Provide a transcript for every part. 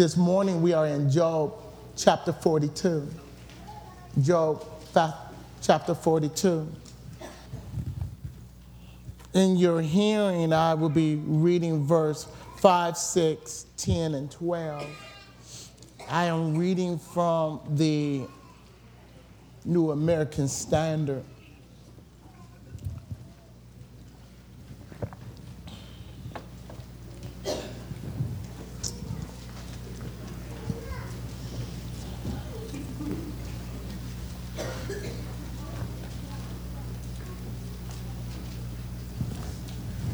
This morning we are in Job chapter 42. Job chapter 42. In your hearing, I will be reading verse 5, 6, 10, and 12. I am reading from the New American Standard.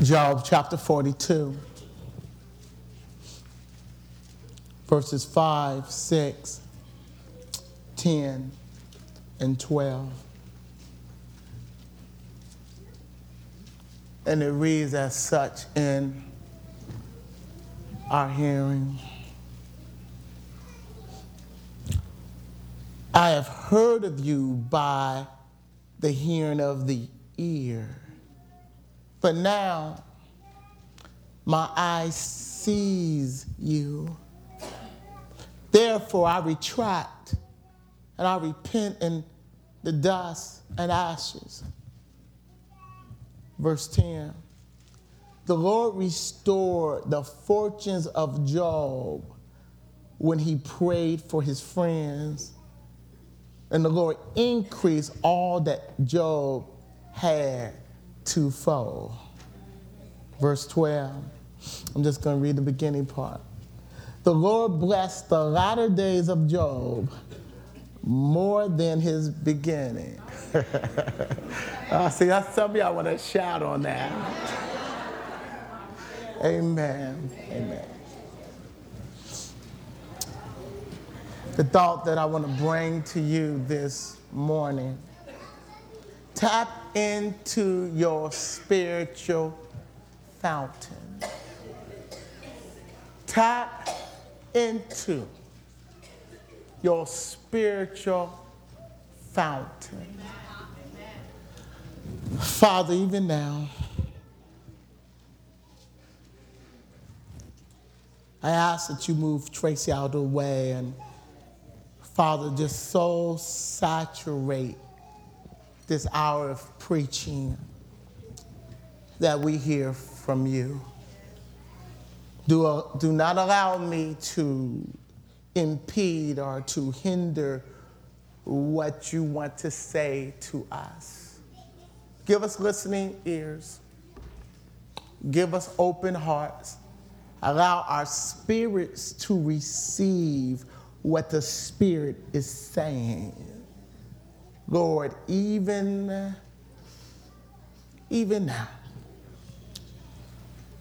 Job chapter 42, verses 5, 6, 10, and 12. And it reads as such in our hearing. I have heard of you by the hearing of the ear but now my eye sees you. Therefore I retract and I repent in the dust and ashes. Verse 10 The Lord restored the fortunes of Job when he prayed for his friends, and the Lord increased all that Job had twofold. Verse 12. I'm just going to read the beginning part. The Lord blessed the latter days of Job more than his beginning. uh, see, that's something I want to shout on that. Amen. Amen. The thought that I want to bring to you this morning Tap into your spiritual fountain. Tap into your spiritual fountain. Father, even now, I ask that you move Tracy out of the way and, Father, just so saturate this hour of preaching that we hear from you. Do, uh, do not allow me to impede or to hinder what you want to say to us. Give us listening ears. Give us open hearts. Allow our spirits to receive what the Spirit is saying. Lord, even, even now,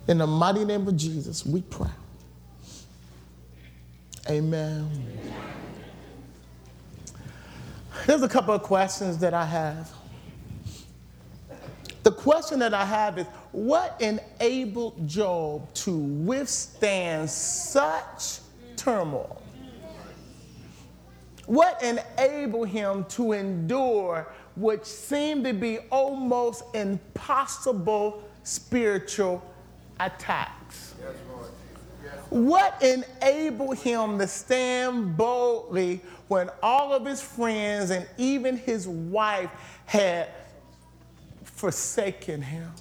in the mighty name of Jesus, we pray. Amen. Here's a couple of questions that I have. The question that I have is what enabled Job to withstand such turmoil? What enabled him to endure what seemed to be almost impossible spiritual attacks? What enabled him to stand boldly when all of his friends and even his wife had forsaken him?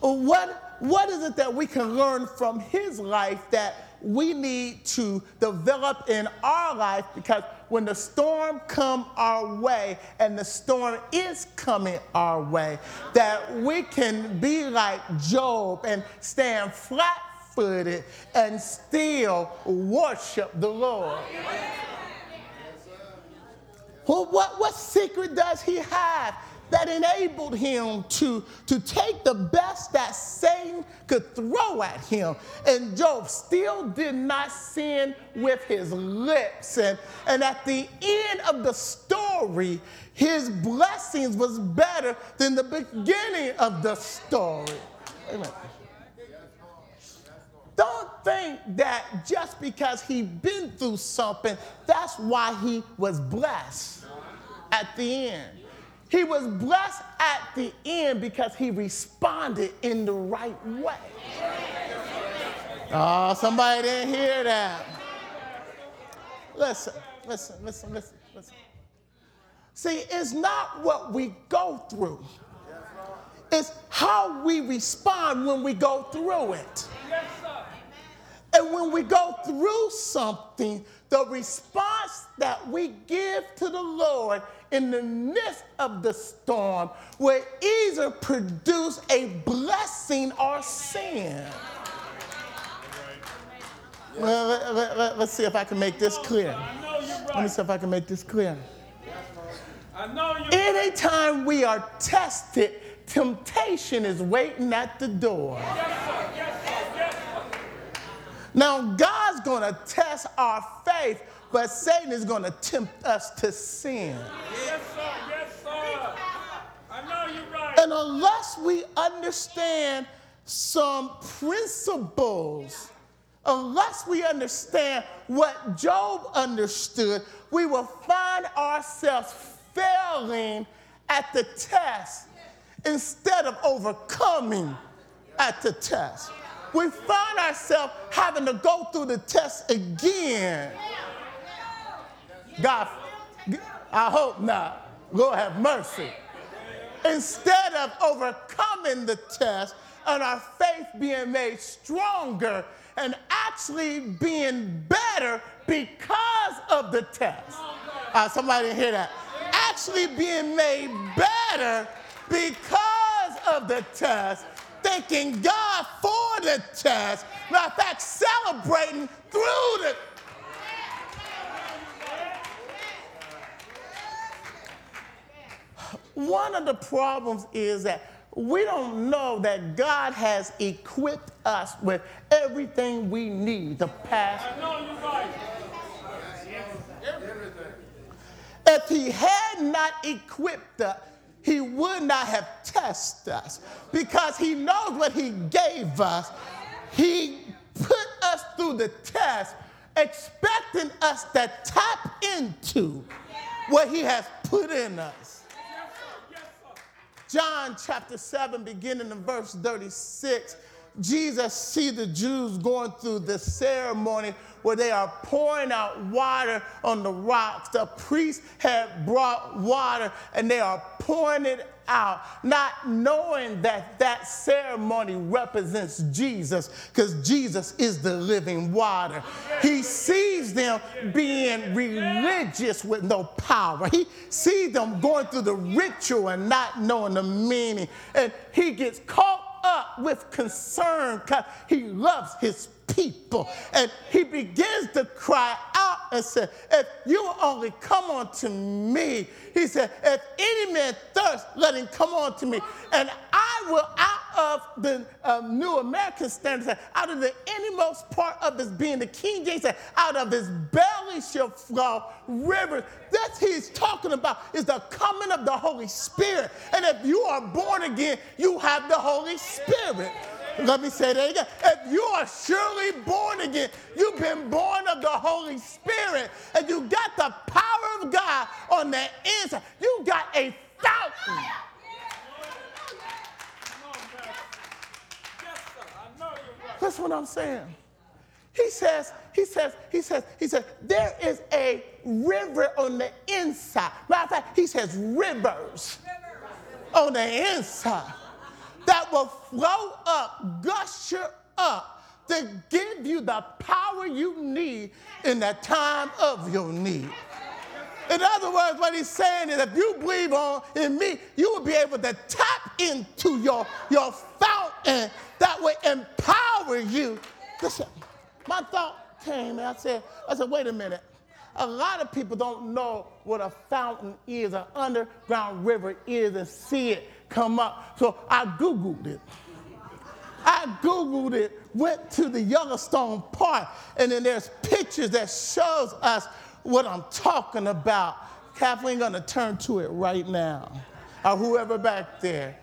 What, what is it that we can learn from his life that we need to develop in our life because when the storm come our way and the storm is coming our way that we can be like Job and stand flat-footed and still worship the lord. Well what, what secret does he have that enabled him to, to take the best that Satan could throw at him. And Job still did not sin with his lips. And, and at the end of the story, his blessings was better than the beginning of the story. Amen. Don't think that just because he been through something, that's why he was blessed at the end. He was blessed at the end because he responded in the right way. Oh, somebody didn't hear that. Listen, listen, listen, listen, listen. See, it's not what we go through, it's how we respond when we go through it. And when we go through something, the response that we give to the Lord in the midst of the storm will either produce a blessing or sin. Well, let, let, let, let's see if I can make this clear. Let me see if I can make this clear. Anytime we are tested, temptation is waiting at the door. Now, God's going to test our faith, but Satan is going to tempt us to sin. Yes, sir. Yes, sir. I know you're right. And unless we understand some principles, unless we understand what Job understood, we will find ourselves failing at the test instead of overcoming at the test. We find ourselves having to go through the test again. God, I hope not. Lord have mercy. Instead of overcoming the test and our faith being made stronger and actually being better because of the test. Uh, somebody hear that. Actually being made better because of the test, thanking God for the test. Matter of fact, celebrating through the One of the problems is that we don't know that God has equipped us with everything we need to pass. I know you're right. If He had not equipped us, He would not have tested us because He knows what He gave us. He put us through the test, expecting us to tap into what He has put in us. John chapter 7, beginning in verse 36, Jesus see the Jews going through the ceremony where they are pouring out water on the rocks. The priest had brought water and they are pouring it out, not knowing that that ceremony represents Jesus because Jesus is the living water. He sees them being religious with no power. He sees them going through the ritual and not knowing the meaning. And he gets caught up with concern because he loves his people. And he begins to cry out and say, If you only come unto me, he said, If any man thirst, let him come unto me. And I will, out of the um, New American Standard, out of the innermost part of his being, the King James said, out of his belly shall flow rivers. That's he's talking about is the coming of the Holy Spirit. And if you are born again, you have the Holy Spirit. Let me say that again. If you are surely born again, you've been born of the Holy Spirit, and you got the power of God on the inside. You got a fountain. That's what I'm saying. He says, he says, he says, he says, there is a river on the inside. Matter of fact, he says rivers on the inside that will flow up, gusher up to give you the power you need in the time of your need. In other words, what he's saying is if you believe on in me, you will be able to tap into your, your fountain that will empower you. Listen, my thought came and I said, I said, wait a minute. A lot of people don't know what a fountain is, an underground river is, and see it come up. So I Googled it. I Googled it, went to the Yellowstone Park, and then there's pictures that shows us what I'm talking about. Kathleen gonna turn to it right now, or whoever back there.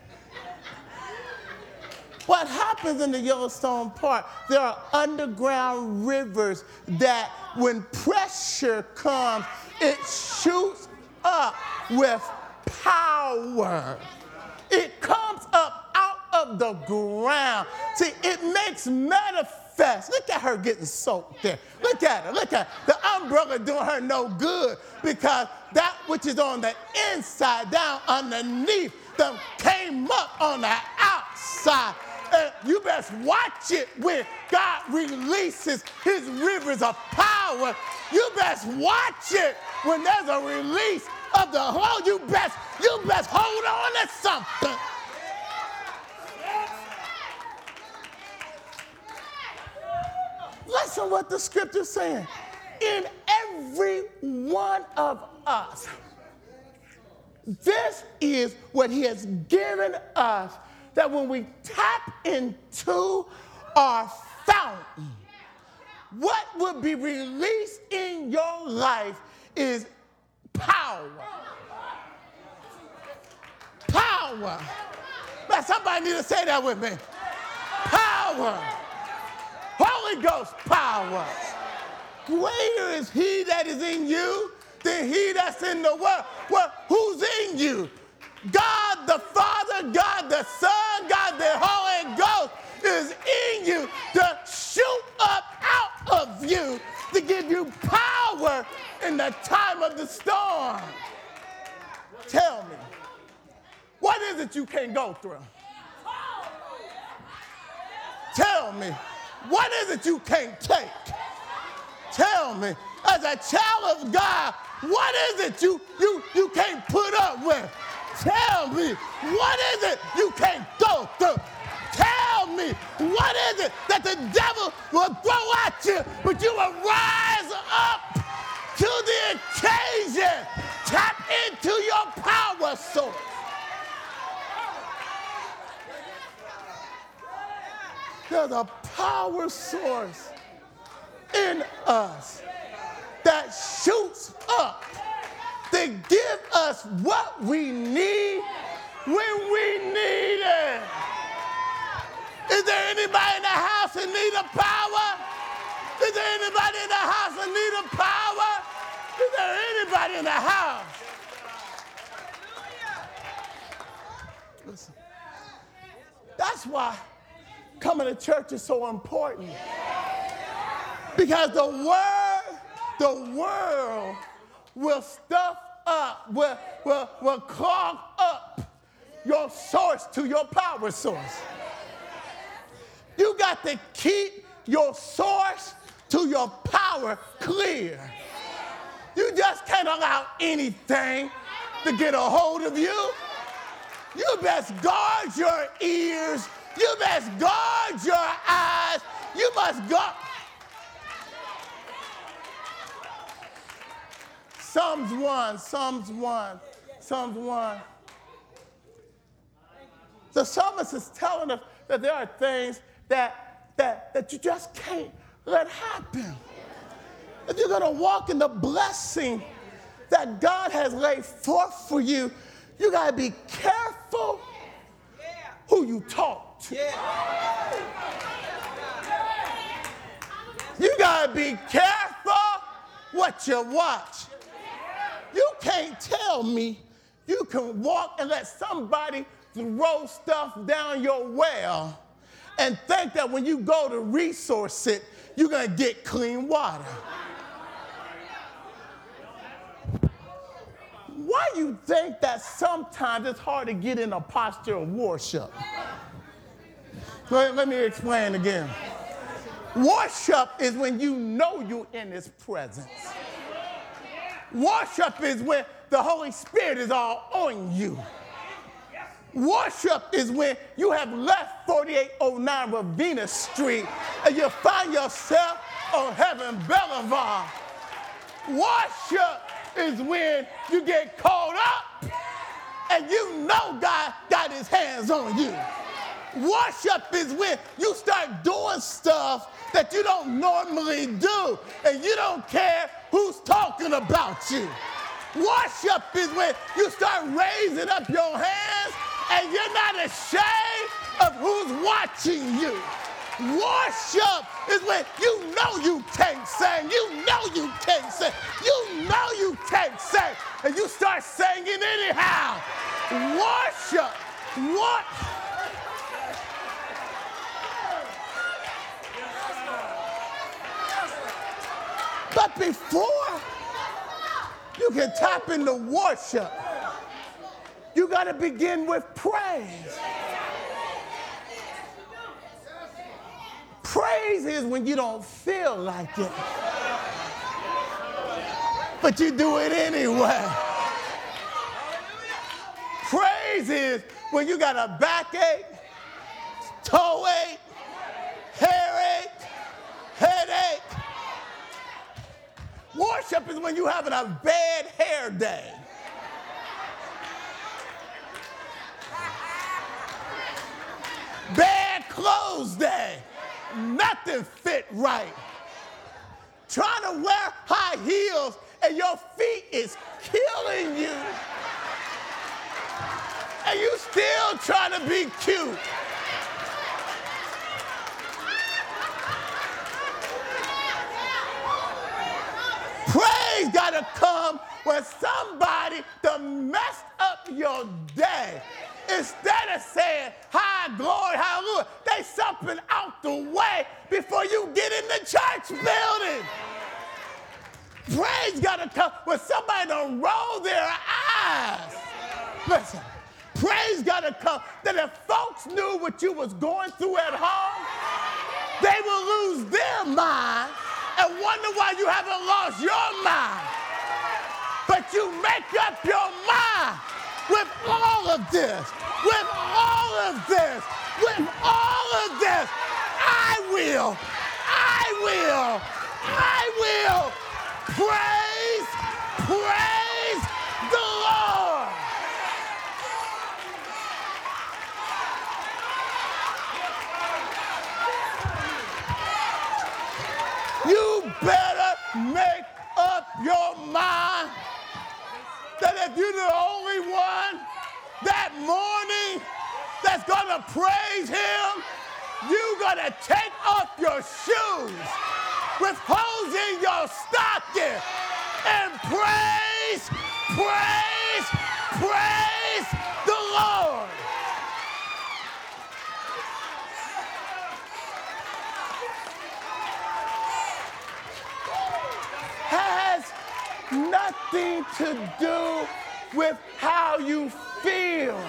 What happens in the Yellowstone Park? There are underground rivers that, when pressure comes, it shoots up with power. It comes up out of the ground. See, it makes manifest. Look at her getting soaked there. Look at her. Look at her. The umbrella doing her no good because that which is on the inside down underneath them came up on the outside. And you best watch it when God releases his rivers of power. You best watch it when there's a release of the whole. You best, you best hold on to something. Listen what the scripture's saying. In every one of us, this is what he has given us that when we tap into our fountain, what will be released in your life is power. Power. Now, somebody need to say that with me. Power. Holy Ghost power. Greater is he that is in you than he that's in the world. Well, who's in you? God the Father, God the Son, God the Holy Ghost is in you to shoot up out of you to give you power in the time of the storm. Tell me, what is it you can't go through? Tell me, what is it you can't take? Tell me, as a child of God, what is it you, you, you can't put up with? Tell me, what is it you can't go through? Tell me, what is it that the devil will throw at you, but you will rise up to the occasion? Tap into your power source. There's a power source in us that shoots up to give us what we need when we need it. Is there anybody in the house in need of power? Is there anybody in the house in need of power? Is there anybody in the house? Listen. That's why coming to church is so important. Because the word, the world will stuff up, will, will, will clog up your source to your power source. You got to keep your source to your power clear. You just can't allow anything to get a hold of you. You best guard your ears. You best guard your eyes. You must guard. Psalms 1, Psalms 1, Psalms 1. The psalmist is telling us that there are things that, that, that you just can't let happen. If you're to walk in the blessing that God has laid forth for you, you got to be careful who you talk to. You got to be careful what you watch. You can't tell me you can walk and let somebody throw stuff down your well and think that when you go to resource it, you're going to get clean water. Why you think that sometimes it's hard to get in a posture of worship? Let, let me explain again. Worship is when you know you're in his presence. Worship is when the Holy Spirit is all on you. Worship is when you have left 4809 Ravenna Street and you find yourself on Heaven Boulevard. Worship is when you get caught up and you know God got his hands on you. Worship is when you start doing stuff that you don't normally do and you don't care who's talking about you. Worship is when you start raising up your hands and you're not ashamed of who's watching you. Worship is when you know you can't sing. You know you can't sing. You know you can't sing. And you start singing anyhow. Worship. What? But before you can tap into worship, you got to begin with praise. Praise is when you don't feel like it, but you do it anyway. Praise is when you got a backache, toe ache, hair ache, headache. Worship is when you're having a bad hair day. Bad clothes day. Nothing fit right. Trying to wear high heels and your feet is killing you. And you still trying to be cute. Praise got to come when somebody to mess up your day. Instead of saying, hi, glory, hallelujah, they something out the way before you get in the church building. Praise got to come when somebody don't roll their eyes. Listen, praise got to come that if folks knew what you was going through at home, they will lose their mind and wonder why you haven't lost your mind. But you make up your mind with all of this, with all of this, with all of this. I will, I will, I will praise, praise the Lord. You better make up your mind that if you're the only one that morning that's gonna praise him, you gotta take off your shoes with holes in your stocking and praise, praise, praise the Lord. has nothing to do with how you feel.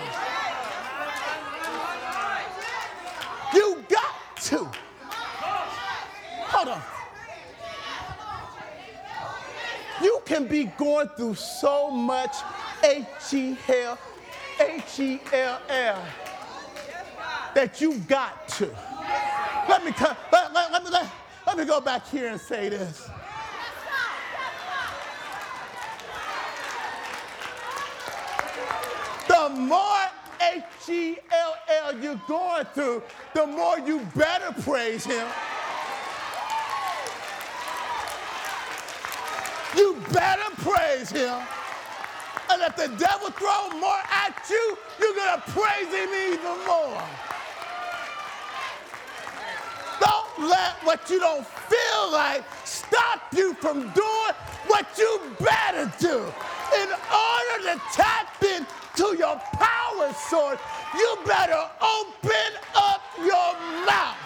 You got to. Hold on. You can be going through so much H-E-L, H-E-L-L that you got to. Let me, let, let, let, me, let, let me go back here and say this. The more H-E-L-L you're going through, the more you better praise him. You better praise him. And if the devil throws more at you, you're gonna praise him even more. Don't let what you don't feel like stop you from doing what you better do. In order to tap into your power source, you better open up your mouth.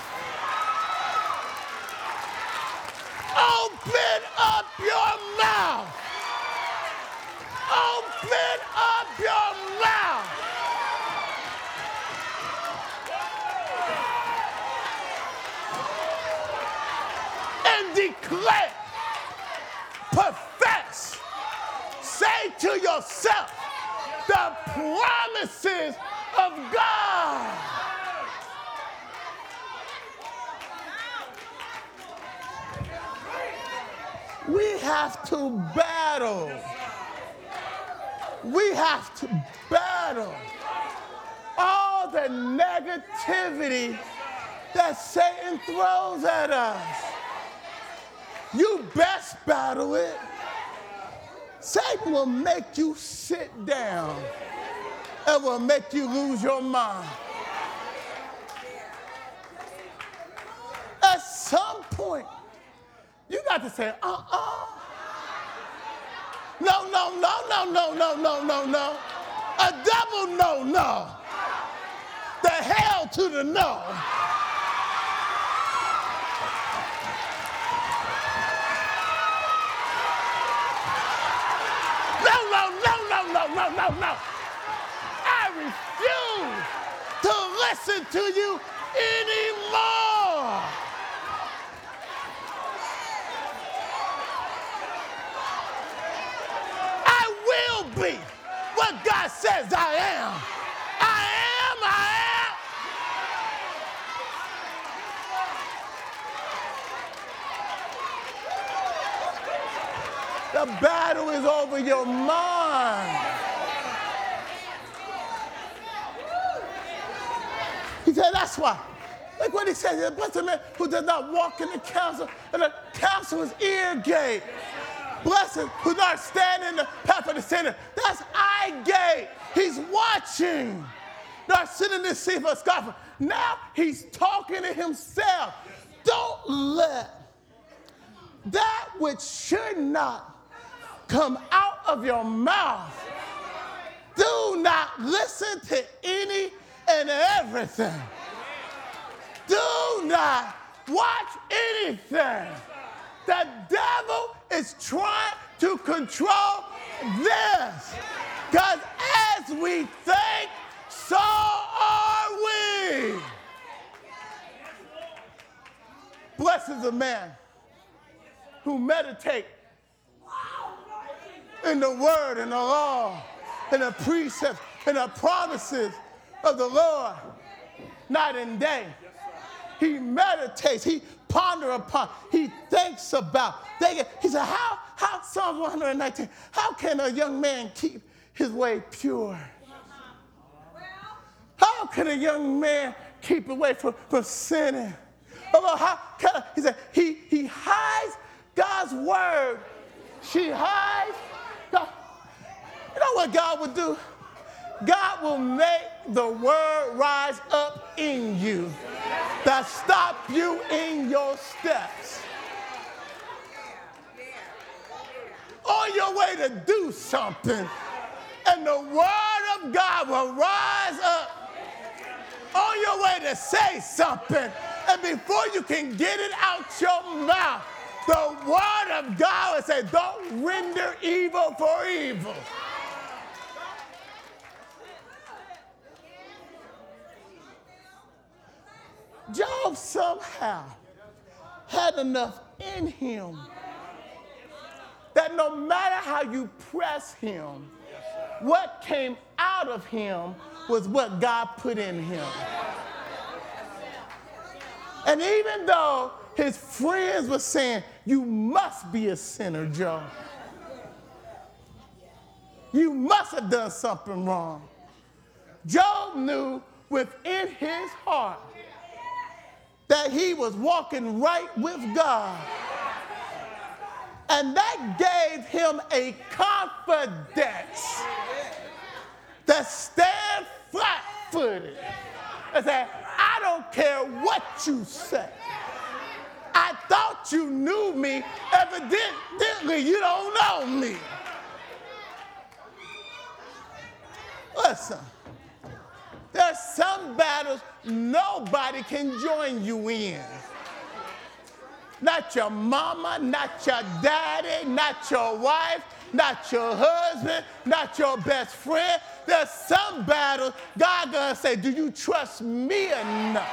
Open up your mouth. Open up your mouth. And declare, profess, say to yourself the promises of God. We have to battle. We have to battle all the negativity that Satan throws at us. You best battle it. Satan will make you sit down and will make you lose your mind. At some point, you got to say, uh uh No, no, no, no, no, no, no, no, no. A double no, no. The hell to the no. No, no, no, no. I refuse to listen to you anymore. I will be what God says I am. I am, I am. The battle is over your mind. He said, that's why. Look what he says. Blessed the man who does not walk in the counsel, and the counsel is ear gate. Blessed who does not stand in the path of the sinner. That's eye gate. He's watching. Not sitting in the seat for a scoffer. Now he's talking to himself. Don't let that which should not come out of your mouth. Do not listen to any and everything. Do not watch anything. The devil is trying to control this. Because as we think, so are we. Blessed is the man who meditate in the word and the law and the precepts and the promises of the Lord night and day. He meditates, he ponder upon, he thinks about. They, he said, how, how, Psalm 119, how can a young man keep his way pure? How can a young man keep away from, from sinning? Oh, how can, he said, he, he hides God's word. She hides. You know what God would do? God will make the word rise up in you that stop you in your steps. On your way to do something, and the word of God will rise up on your way to say something, and before you can get it out your mouth, the word of God will say, Don't render evil for evil. Job somehow had enough in him that no matter how you press him, what came out of him was what God put in him. And even though his friends were saying, You must be a sinner, Joe. You must have done something wrong. Job knew within his heart that he was walking right with God. And that gave him a confidence that stand flat footed and say, I don't care what you say. I thought you knew me. Evidently, you don't know me. Listen, there's some battles nobody can join you in. Not your mama, not your daddy, not your wife, not your husband, not your best friend. There's some battles God gonna say, Do you trust me enough?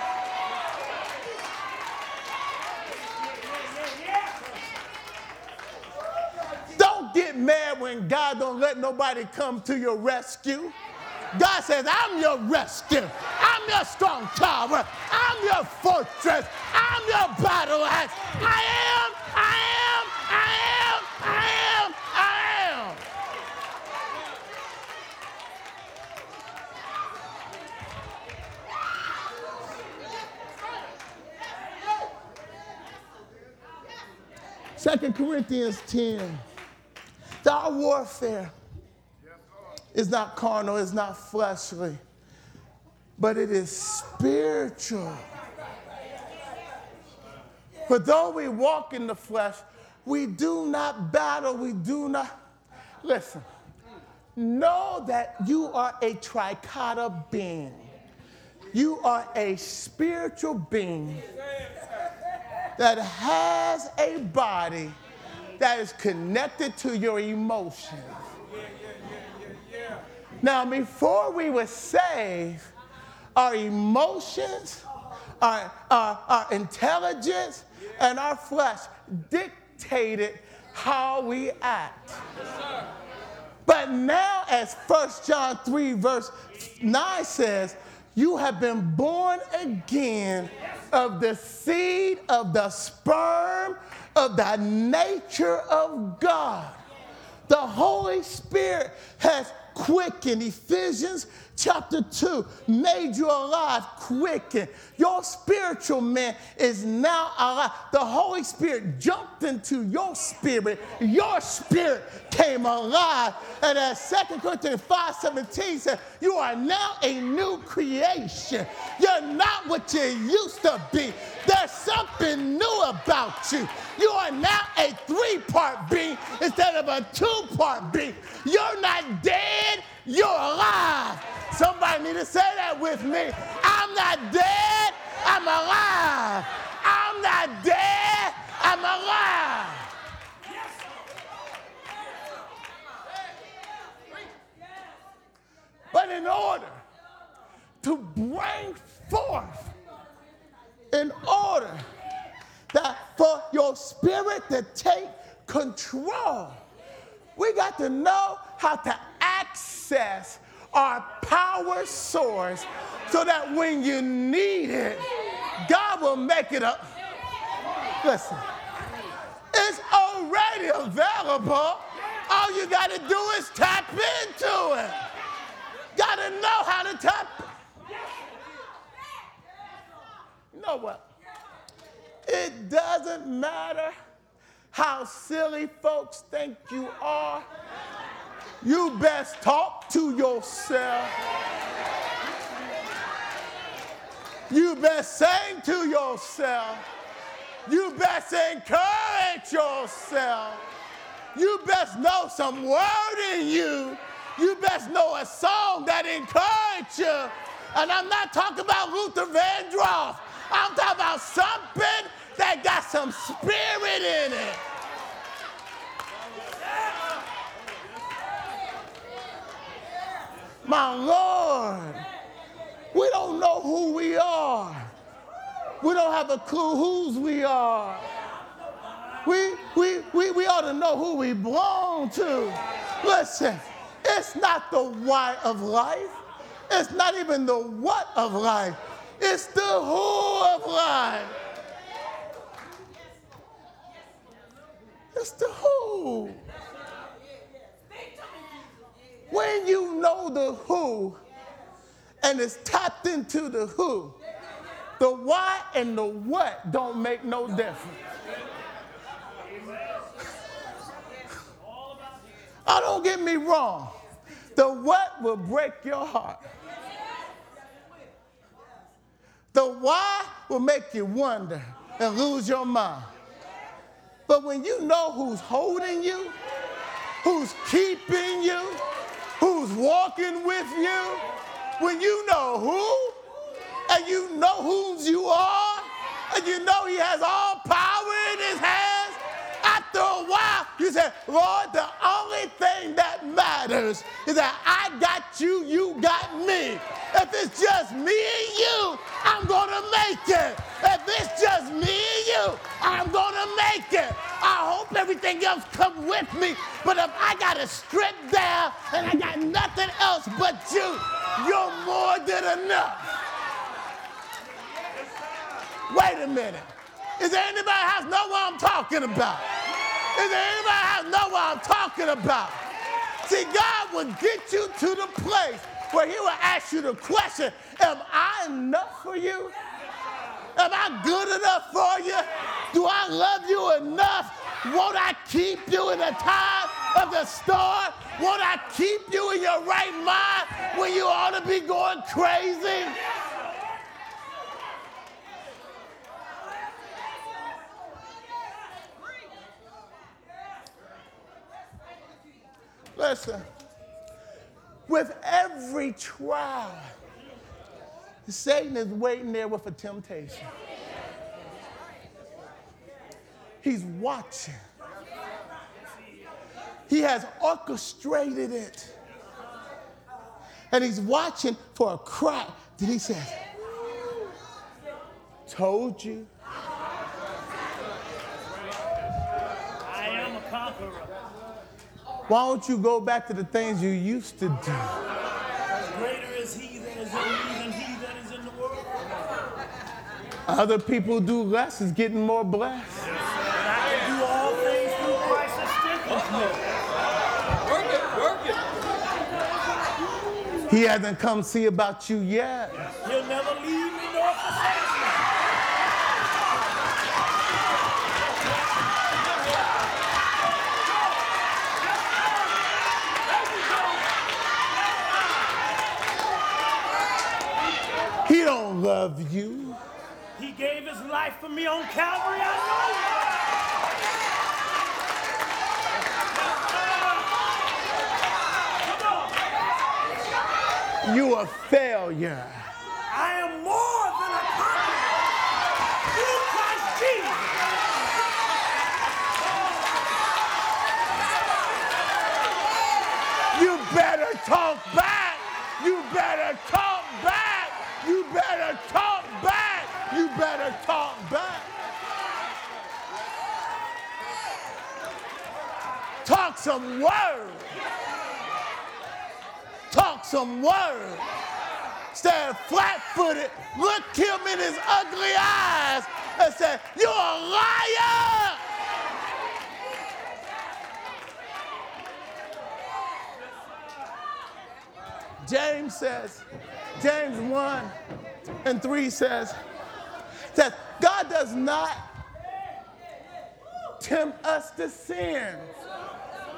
Don't get mad when God don't let nobody come to your rescue. God says, I'm your rescue. I'm your strong tower. I'm your fortress. I'm your battle axe. I am, I am, I am, I am, I am. Second Corinthians 10. Our warfare is not carnal, it's not fleshly, but it is spiritual. For though we walk in the flesh, we do not battle, we do not. Listen, know that you are a trichotta being. You are a spiritual being that has a body that is connected to your emotions. Now, before we were saved, our emotions, our, our, our intelligence, and our flesh dictated how we act. But now, as 1 John 3, verse 9 says, you have been born again of the seed of the sperm of the nature of God. The Holy Spirit has quickened. Ephesians chapter 2 made you alive, quickened. Your spiritual man is now alive. The Holy Spirit jumped into your spirit. Your spirit came alive. And as 2 Corinthians 5 17 said, you are now a new creation. You're not what you used to be. There's something new about you. You are now a three part being instead of a two part being. You're not dead, you're alive. Somebody need to say that with me. I'm not dead, I'm alive. I'm not dead, I'm alive. But in order to bring forth, in order that for your spirit to take control, we got to know how to our power source so that when you need it, God will make it up. Listen, it's already available. All you got to do is tap into it. Got to know how to tap. You know what? It doesn't matter how silly folks think you are. You best talk to yourself. You best sing to yourself. You best encourage yourself. You best know some word in you. You best know a song that encourages you. And I'm not talking about Luther Vandross. I'm talking about something that got some spirit in it. My Lord, we don't know who we are. We don't have a clue whose we are. We, we, we, we ought to know who we belong to. Listen, it's not the why of life. It's not even the what of life. It's the who of life. It's the who. When you know the who and it's tapped into the who, the why and the what don't make no difference. Oh, don't get me wrong. The what will break your heart. The why will make you wonder and lose your mind. But when you know who's holding you, who's keeping you, who's walking with you, when you know who, and you know whose you are, and you know he has all power in his hands, after a while, you say, Lord, the only thing that matters is that I got you, you got me. If it's just me and you, I'm going to make it. If it's just me and you, I'm going to make it. I hope everything else comes with me. But if I got to strip down and I got nothing else but you, you're more than enough. Wait a minute. Is there anybody has know what I'm talking about? There anybody know what I'm talking about? See, God will get you to the place where He will ask you the question Am I enough for you? Am I good enough for you? Do I love you enough? Won't I keep you in the time of the storm? Won't I keep you in your right mind when you ought to be going crazy? Listen, with every trial, Satan is waiting there with a temptation. He's watching. He has orchestrated it. and he's watching for a crack. Then he says, Told you. I am a conqueror. Why don't you go back to the things you used to do? Greater is he that is in me than he that is in the world. Other people do less is getting more blessed. And I can do all things through Christ that strengthens me. Work it, work it. He hasn't come see about you yet. He'll never leave me nor forsake me. He don't love you. He gave his life for me on Calvary. I know. You are a failure. I am more than a conqueror through Christ Jesus. You better talk back. You better talk back. You better talk back. You better talk back. Talk some words. Talk some words. Stand flat footed, look him in his ugly eyes, and say, You're a liar. James says, James 1 and 3 says that God does not tempt us to sin.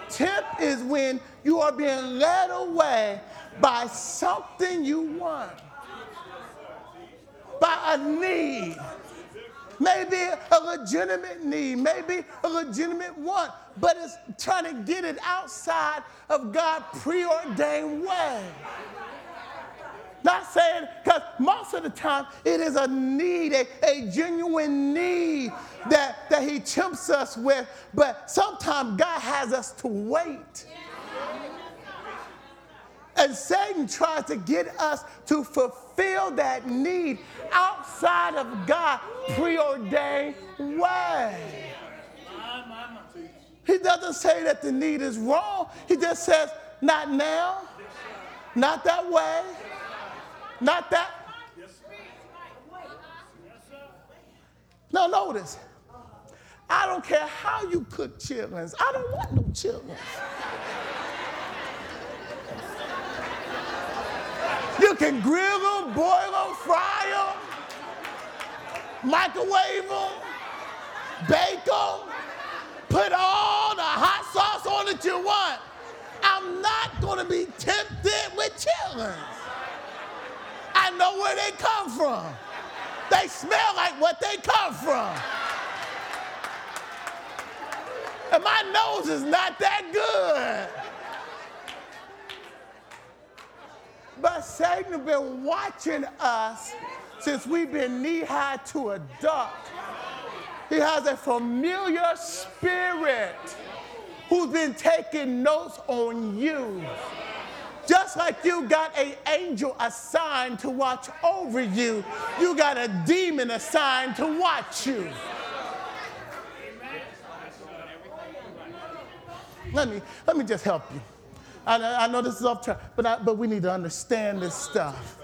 Tempt is when you are being led away by something you want, by a need. Maybe a legitimate need, maybe a legitimate want, but it's trying to get it outside of God's preordained way. Not saying, because most of the time it is a need, a, a genuine need that, that He tempts us with, but sometimes God has us to wait. And Satan tries to get us to fulfill that need outside of God's preordained way. He doesn't say that the need is wrong. He just says, not now, not that way, not that. Now, notice, I don't care how you cook chitlins, I don't want no chitlins. You can grill them, boil them, fry them, microwave them, bake them, put all the hot sauce on that you want. I'm not to be tempted with chitlins. I know where they come from. They smell like what they come from. And my nose is not that good. But Satan has been watching us since we've been knee high to a duck. He has a familiar spirit who's been taking notes on you. Just like you got an angel assigned to watch over you, you got a demon assigned to watch you. Let me, let me just help you. I, I know this is off track, but, I, but we need to understand this stuff.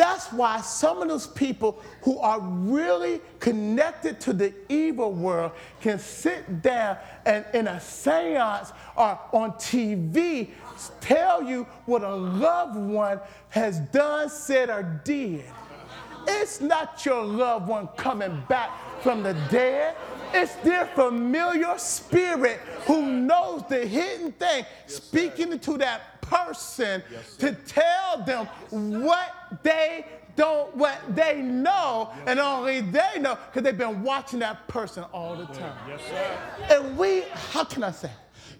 That's why some of those people who are really connected to the evil world can sit down and in a seance or on TV tell you what a loved one has done, said, or did. It's not your loved one coming back from the dead. It's their familiar spirit who knows the hidden thing, speaking to that person to tell them what they don't, what they know, and only they know because they've been watching that person all the time. Yes, sir. And we, how can I say?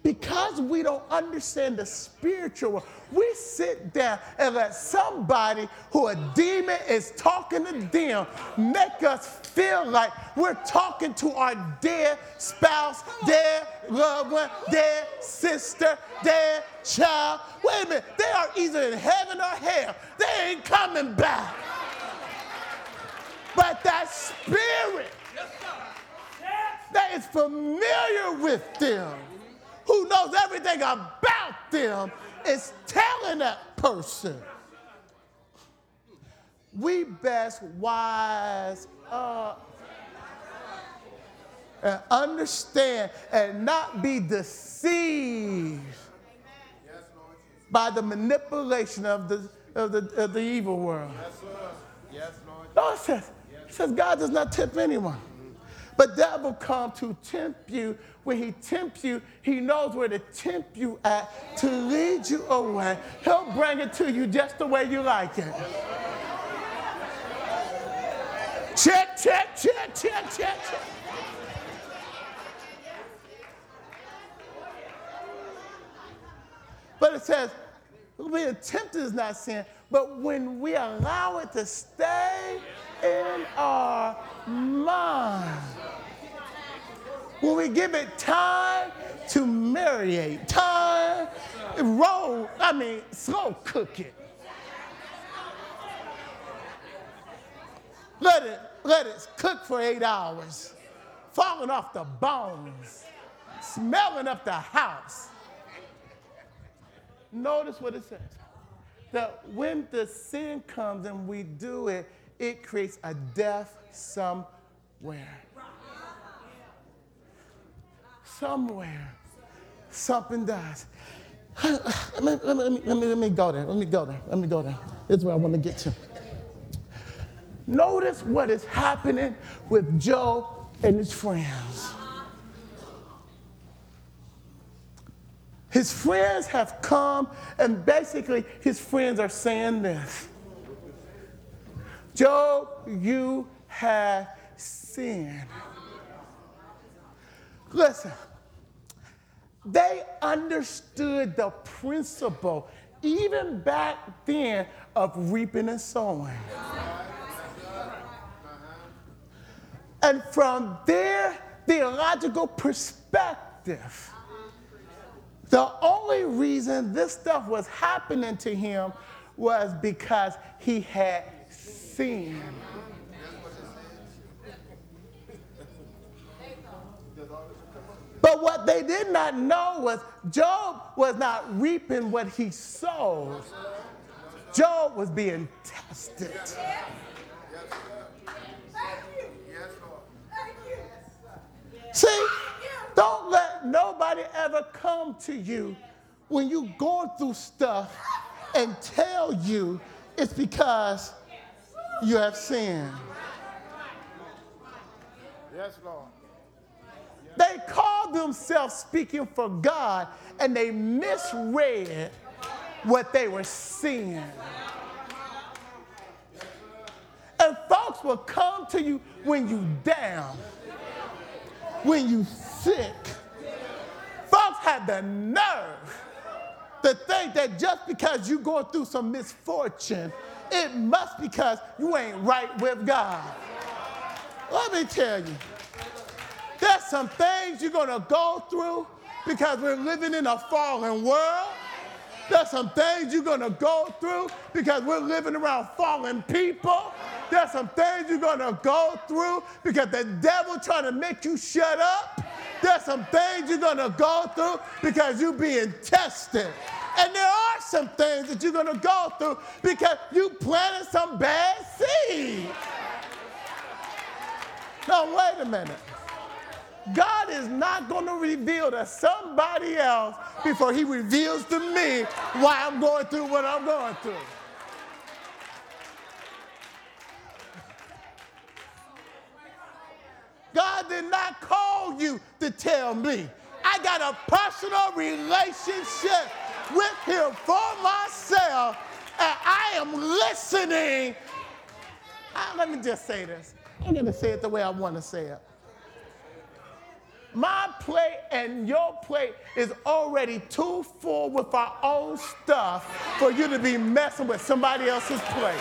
Because we don't understand the spiritual world, we sit down and let somebody who a demon is talking to them make us feel like we're talking to our dead spouse, dead loved one, dead sister, dead child. Wait a minute, they are either in heaven or hell. They ain't coming back. But that spirit that is familiar with them, who knows everything about them, is telling that person. We best wise up and understand and not be deceived by the manipulation of the, of the, of the evil world. Yes, Lord. Yes, Lord. No, it says, it says God does not tip anyone. But devil come to tempt you. When he tempts you, he knows where to tempt you at to lead you away. He'll bring it to you just the way you like it. Check, check, check, check, check, check. But it says, being tempted is not sin, but when we allow it to stay in our mind, when we give it time to marinate, time, roll, I mean, slow cook it. Let it, let it cook for eight hours, falling off the bones, smelling up the house. Notice what it says. That when the sin comes and we do it, it creates a death somewhere. Somewhere, something does. Let me, let, me, let, me, let, me, go there. Let me go there. Let me go there. This is where I want to get to. Notice what is happening with Job and his friends. His friends have come, and basically, his friends are saying this Job, you have sinned. Listen, they understood the principle, even back then, of reaping and sowing. And from their theological perspective, the only reason this stuff was happening to him was because he had sinned. But what they did not know was Job was not reaping what he sowed. Job was being tested. See, don't let nobody ever come to you when you're going through stuff and tell you it's because you have sinned. Yes, Lord. They called themselves speaking for God and they misread what they were seeing. And folks will come to you when you down, when you sick. Folks have the nerve to think that just because you're going through some misfortune, it must because you ain't right with God. Let me tell you, there's some things you're gonna go through because we're living in a fallen world. There's some things you're gonna go through because we're living around fallen people. There's some things you're gonna go through because the devil trying to make you shut up. There's some things you're gonna go through because you're being tested. And there are some things that you're gonna go through because you planted some bad seed. Now, wait a minute. God is not going to reveal to somebody else before he reveals to me why I'm going through what I'm going through. God did not call you to tell me. I got a personal relationship with him for myself, and I am listening. Uh, let me just say this. I'm going to say it the way I want to say it. My plate and your plate is already too full with our own stuff for you to be messing with somebody else's plate.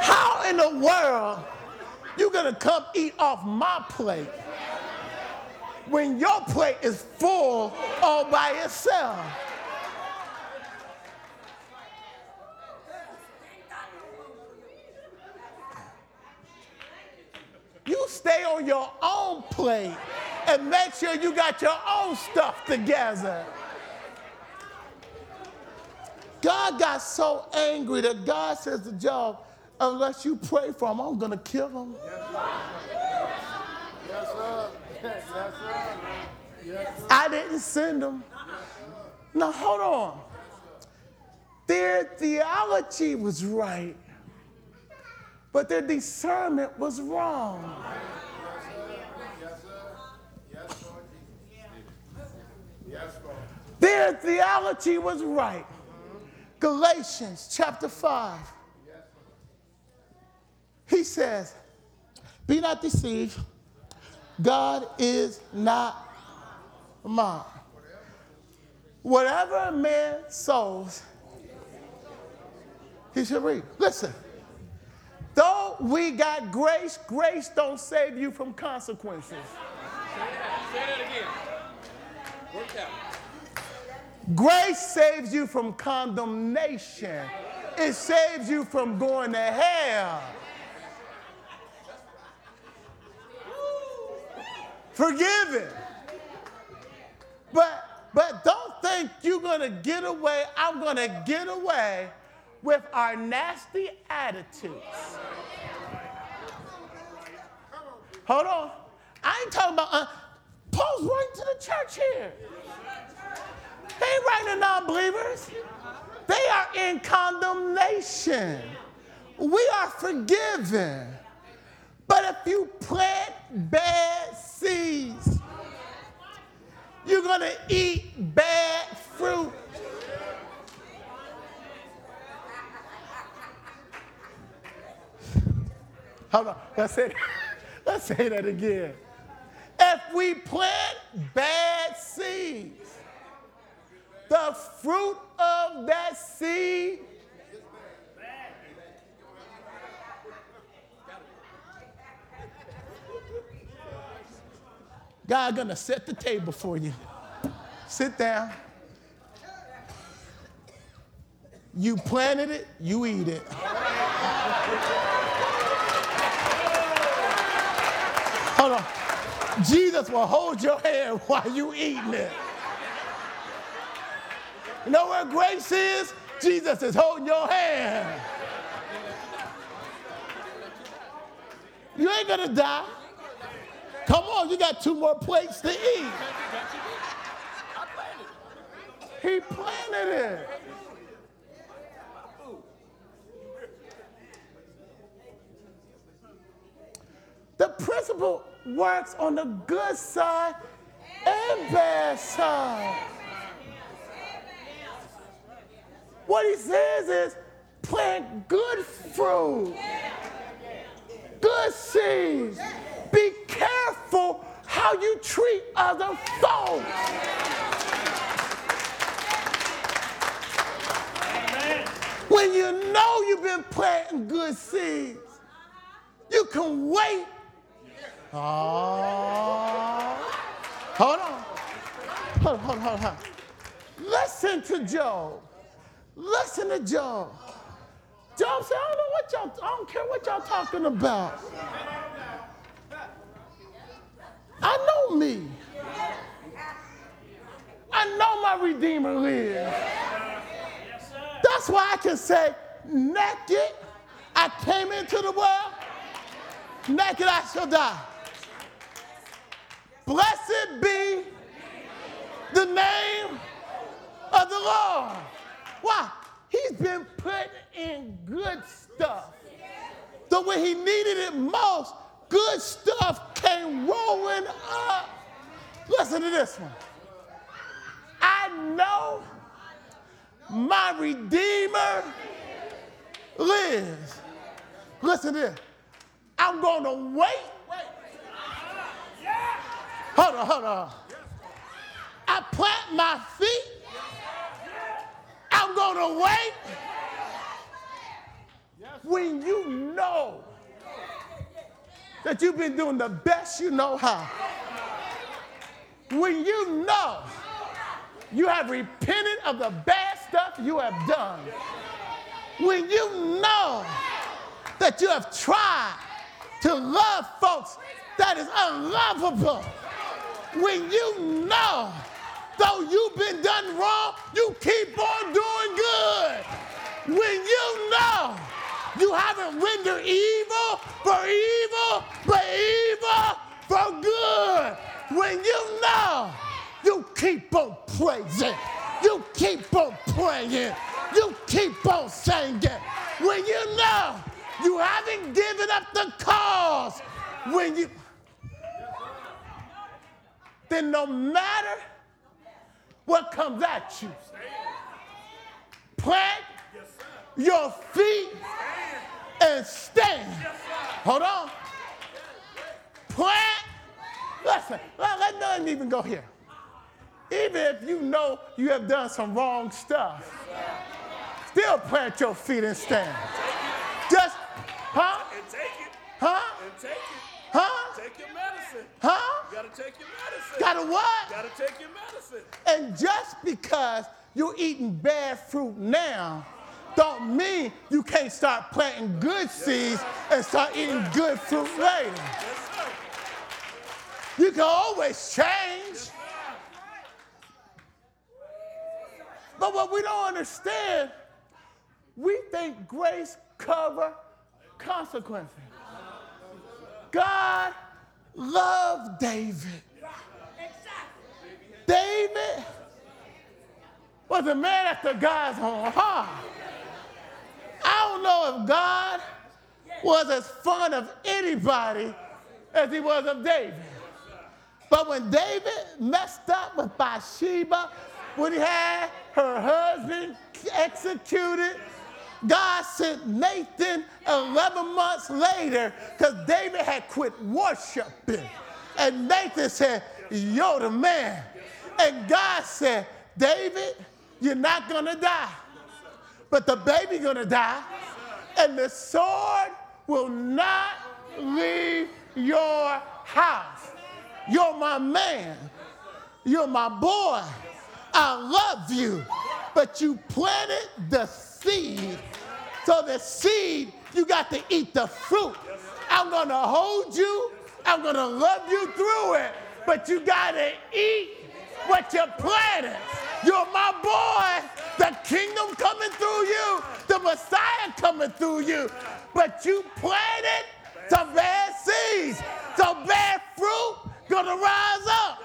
How in the world you gonna come eat off my plate when your plate is full all by itself? You stay on your own plate and make sure you got your own stuff together. God got so angry that God says to Job, unless you pray for him, I'm going to kill him. Yes, sir. Yes, sir. Yes, sir. I didn't send him. Now, hold on. Their theology was right, but their discernment was wrong. Their theology was right. Galatians chapter 5. He says, Be not deceived. God is not mine. Whatever a man sows, he should reap. Listen, though we got grace, grace don't save you from consequences. Say that again. Work out. Grace saves you from condemnation. It saves you from going to hell. Forgiven. But but don't think you're gonna get away. I'm gonna get away with our nasty attitudes. Hold on. I ain't talking about uh, Paul's writing to the church here. They ain't writing to non-believers. They are in condemnation. We are forgiven. But if you plant bad seeds, you're going to eat bad fruit. Hold on. Let's say, let's say that again. If we plant bad seeds, the fruit of that seed God gonna set the table for you. Sit down. You planted it, you eat it. Hold on. Jesus will hold your hand while you eating it. You know where grace is? Jesus is holding your hand. You ain't gonna die. Come on, you got two more plates to eat. He planted it. The principle works on the good side and bad side. What he says is plant good fruit, good seeds. How you treat other folks. When you know you've been planting good seeds, you can wait. Oh. Hold on. Hold on, hold on, hold on. Listen to Job. Listen to Job. Job said, I don't know what y'all, I don't care what y'all talking about. I know me. I know my Redeemer lives. That's why I can say, naked, I came into the world, naked I shall die. Blessed be the name of the Lord. Why? He's been put in good stuff. So when he needed it most, good stuff came rolling up. Listen to this one. I know my Redeemer lives. Listen to this. I'm going to wait. Hold on, hold on. I plant my feet. I'm going to wait. When you know that you've been doing the best you know how. When you know you have repented of the bad stuff you have done. When you know that you have tried to love folks that is unlovable. When you know, though you've been done wrong, you keep on doing good. When you know you haven't rendered evil for evil, but evil for good. When you know, you keep on praising. You keep on praying. You keep on saying singing. When you know you haven't given up the cause, when you, then no matter what comes at you, plant your feet and stand. Hold on. Plant. Listen, let, let nothing even go here. Even if you know you have done some wrong stuff, still plant your feet and stand. Just, huh? And take it. Huh? And take it. Huh? Take your medicine. Huh? You gotta take your medicine. Got to what? Gotta take your medicine. And just because you're eating bad fruit now, don't mean you can't start planting good seeds and start eating good fruit later. You can always change. But what we don't understand, we think grace cover consequences. God loved David. David was a man after God's own heart. I don't know if God was as fond of anybody as he was of David. But when David messed up with Bathsheba, when he had her husband executed, God sent Nathan 11 months later because David had quit worshiping. And Nathan said, You're the man. And God said, David, you're not going to die, but the baby to die. And the sword will not leave your house. You're my man. You're my boy. I love you. But you planted the seed. So the seed, you got to eat the fruit. I'm going to hold you. I'm going to love you through it. But you got to eat what you planted. You're my boy. The kingdom coming through you. The Messiah coming through you. But you planted some bad seeds. Some bad fruit gonna rise up.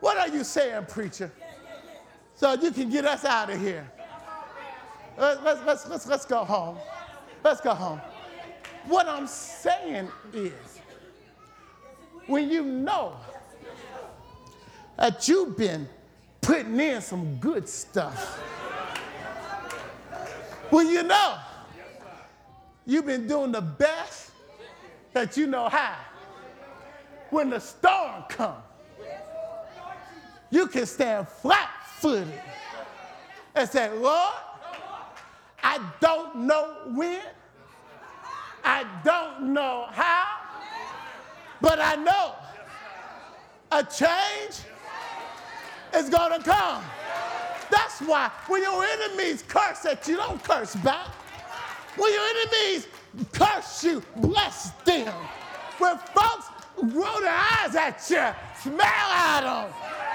What are you saying, preacher? So you can get us out of here. Let's, let's, let's, let's, let's go home. Let's go home. What I'm saying is, when you know that you've been putting in some good stuff, when you know you've been doing the best that you know how, when the storm comes, you can stand flat footed and say, Lord, I don't know when, I don't know how, but I know a change is going to come. That's why when your enemies curse at you, don't curse back. When your enemies curse you, bless them. When folks roll their eyes at you, smile at them.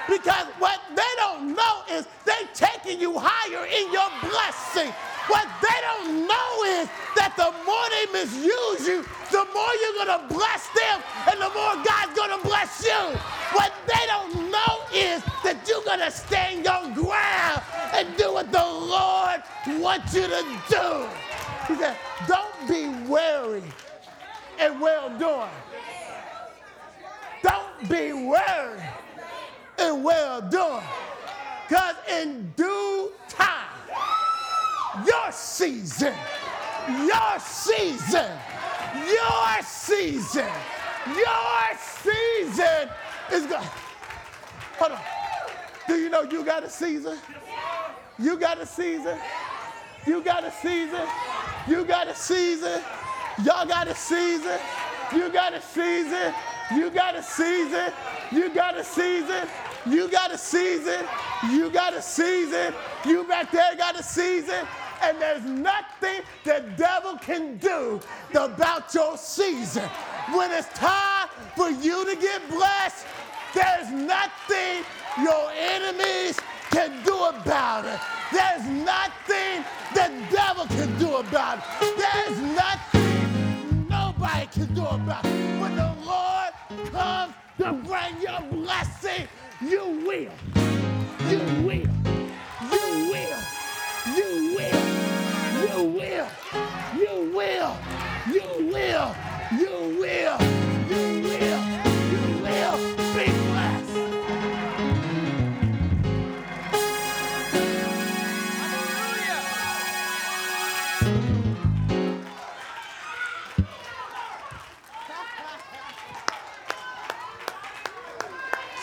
Because what they don't know is they're taking you higher in your blessing. What they don't know is that the more they misuse you, the more you're gonna bless them and the more God's gonna bless you. What they don't know is that you're gonna stand your ground and do what the Lord wants you to do. He said, don't be weary and well doing. Don't be weary and well done. Because in due time, your season, your season, your season, your season is going. Hold on. Do you know you got a season? You got a season. You got a season. You got a season. Y'all got a season. You got a season. You got a season. You got a season. You got a season. You got a season. You back there got a season. And there's nothing the devil can do about your season. When it's time for you to get blessed, there's nothing your enemies can do about it. There's nothing the devil can do about it. There's nothing nobody can do about it. When the Lord comes to bring your blessing, you will. You will. You will. You will. You will. You will. You will. You will be blessed.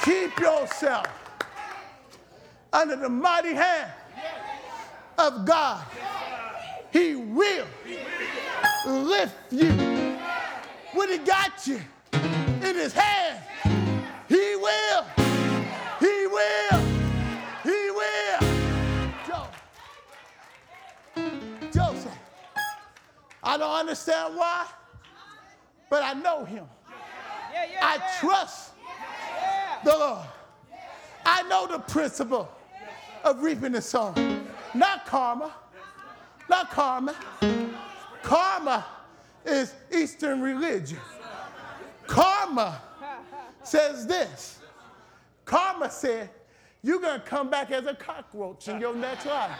Keep yourself under the mighty hand of God. He will lift you. When he got you in his hand, he will. He will. He will. Joe. Joseph. I don't understand why, but I know him. I trust the Lord. I know the principle of reaping and sowing. Not karma. Not karma. Karma is Eastern religion. Karma says this. Karma said, you're going to come back as a cockroach in your next life.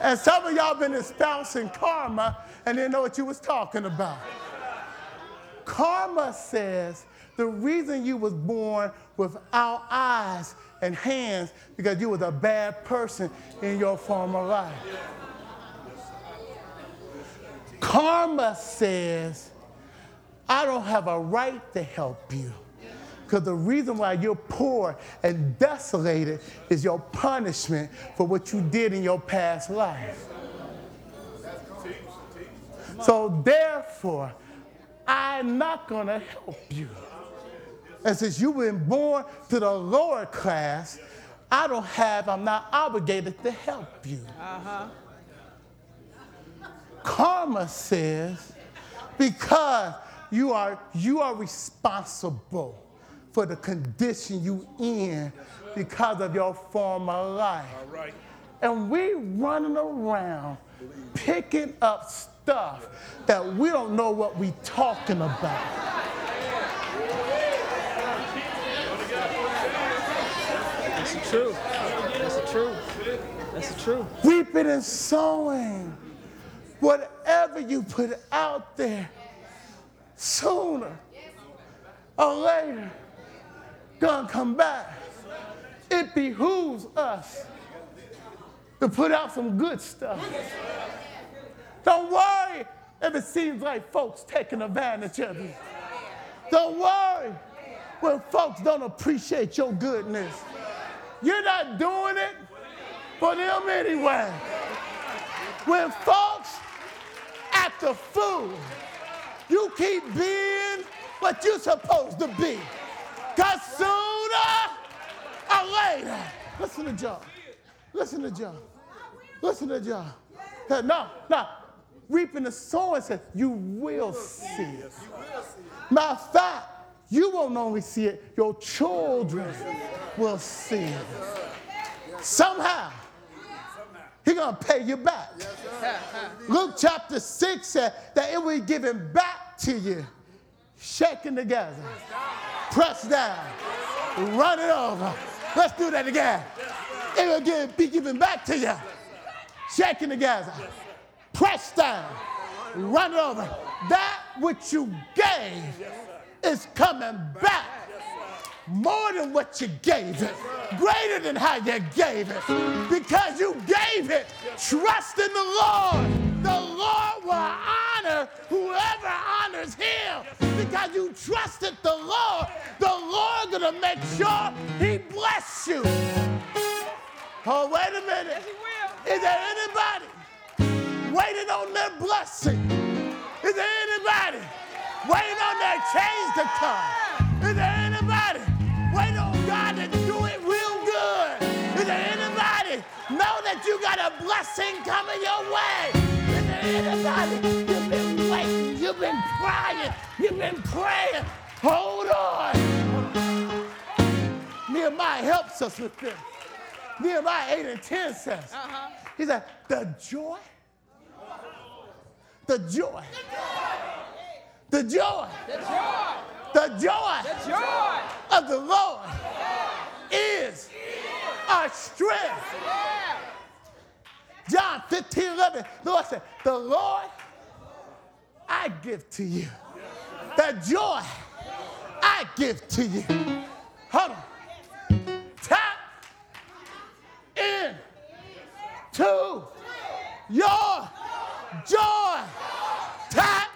And some of y'all been espousing karma and didn't know what you was talking about. Karma says the reason you was born without eyes and hands because you was a bad person in your former life. Karma says I don't have a right to help you. Because the reason why you're poor and desolated is your punishment for what you did in your past life. So therefore, I'm not going to help you. And since you've been born to the lower class, I don't have, I'm not obligated to help you. Uh-huh. Karma says, because you are, you are responsible for the condition you in because of your former life. All right. And we running around picking up stuff that we don't know what we talking about. That's the That's the truth. That's the truth. Reaping and sowing. Whatever you put out there, sooner or later, gonna come back. It behooves us to put out some good stuff. Don't worry if it seems like folks taking advantage of you. Don't worry when folks don't appreciate your goodness. You're not doing it for them anyway. When folks act the fool, you keep being what you're supposed to be. Because sooner or later, listen to John. Listen to John. Listen to John. No, no. Reaping the sowing says you will see it. Matter of fact, you won't only see it, your children will see it. Somehow, He's gonna pay you back. Luke chapter 6 said that it will be given back to you, shaken together, pressed down, run it over. Let's do that again. It will give, be given back to you, shaken together, pressed down, run it over. That which you gave is coming back more than what you gave it, greater than how you gave it, because you gave it. Trust in the Lord. The Lord will honor whoever honors him because you trusted the Lord. The Lord gonna make sure he bless you. Oh, wait a minute. Is there anybody waiting on their blessing? Is there anybody waiting on that change to come? Is there anybody waiting on God to do it real good? Is there anybody know that you got a blessing coming your way? Is there anybody you've been waiting, you've been crying, you've been praying? Hold on. Nehemiah helps us with this. Nehemiah 8 and 10 says, uh-huh. he said, the joy, the joy, the joy, The joy. the joy The joy. of the Lord is our strength. John 15, 11, the Lord said, the Lord I give to you. The joy I give to you. Hold on. Tap in to your joy. Tap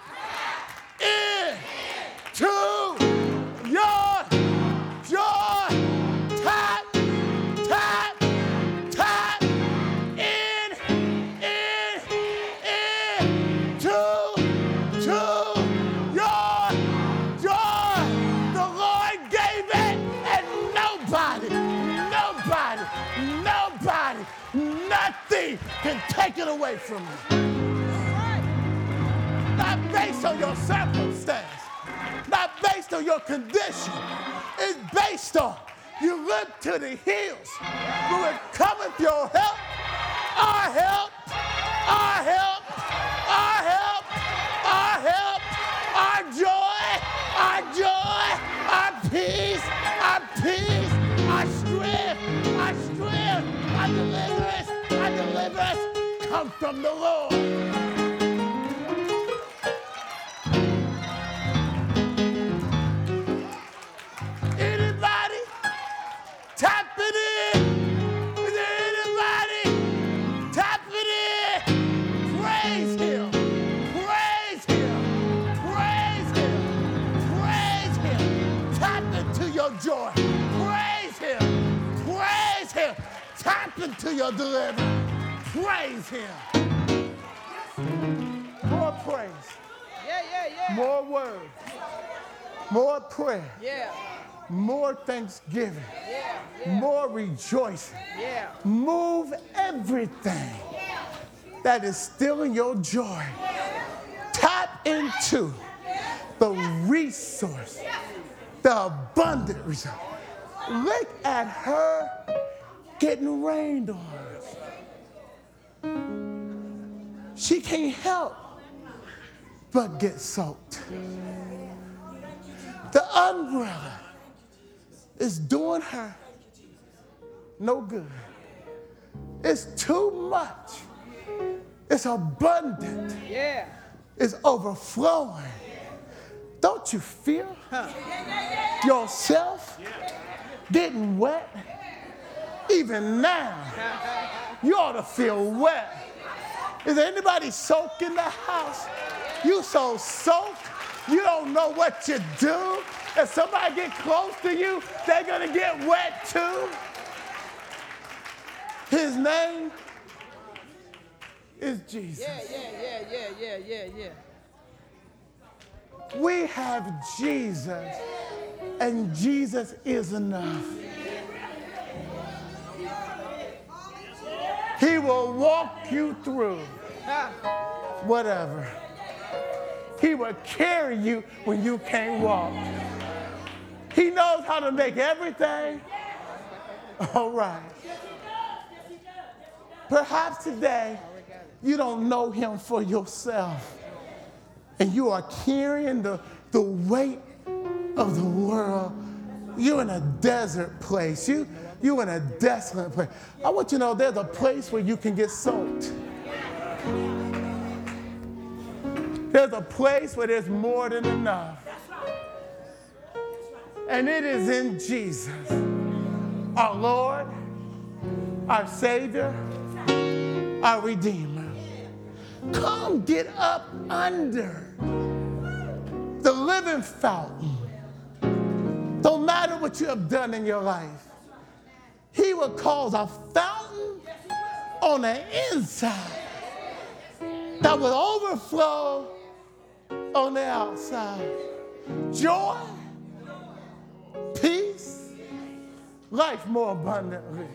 nothing can take it away from you. Not based on your circumstance, not based on your condition. It's based on you look to the hills. Where it cometh your help, our help, our help, our help, our help, our joy, our joy, our peace, our peace, our deliverance, our deliverance come from the Lord. Into your deliverance. Praise him. More praise. Yeah, yeah, yeah. More word. More prayer. Yeah, More thanksgiving. yeah, yeah, More rejoicing. yeah. Move everything that is stealing your joy. Tap into the resource, the abundant resource. Look at her getting rained on. She can't help but get soaked. The umbrella is doing her no good. It's too much. It's abundant. Yeah. It's overflowing. Don't you feel yourself getting wet? Even now, you ought to feel wet. Is there anybody soaked in the house? You so soaked, you don't know what you do. If somebody get close to you, they're gonna get wet too. His name is Jesus. Yeah, yeah, yeah, yeah, yeah, yeah, yeah. We have Jesus, and Jesus is enough. He will walk you through whatever. He will carry you when you can't walk. He knows how to make everything all right. Perhaps today you don't know him for yourself and you are carrying the, the weight of the world. You're in a desert place. You, you're in a desolate place. I want you to know there's a place where you can get soaked. There's a place where there's more than enough. And it is in Jesus, our Lord, our Savior, our Redeemer. Come get up under the living fountain. Don't matter what you have done in your life, He will cause a fountain on the inside that will overflow on the outside. Joy, peace, life more abundantly.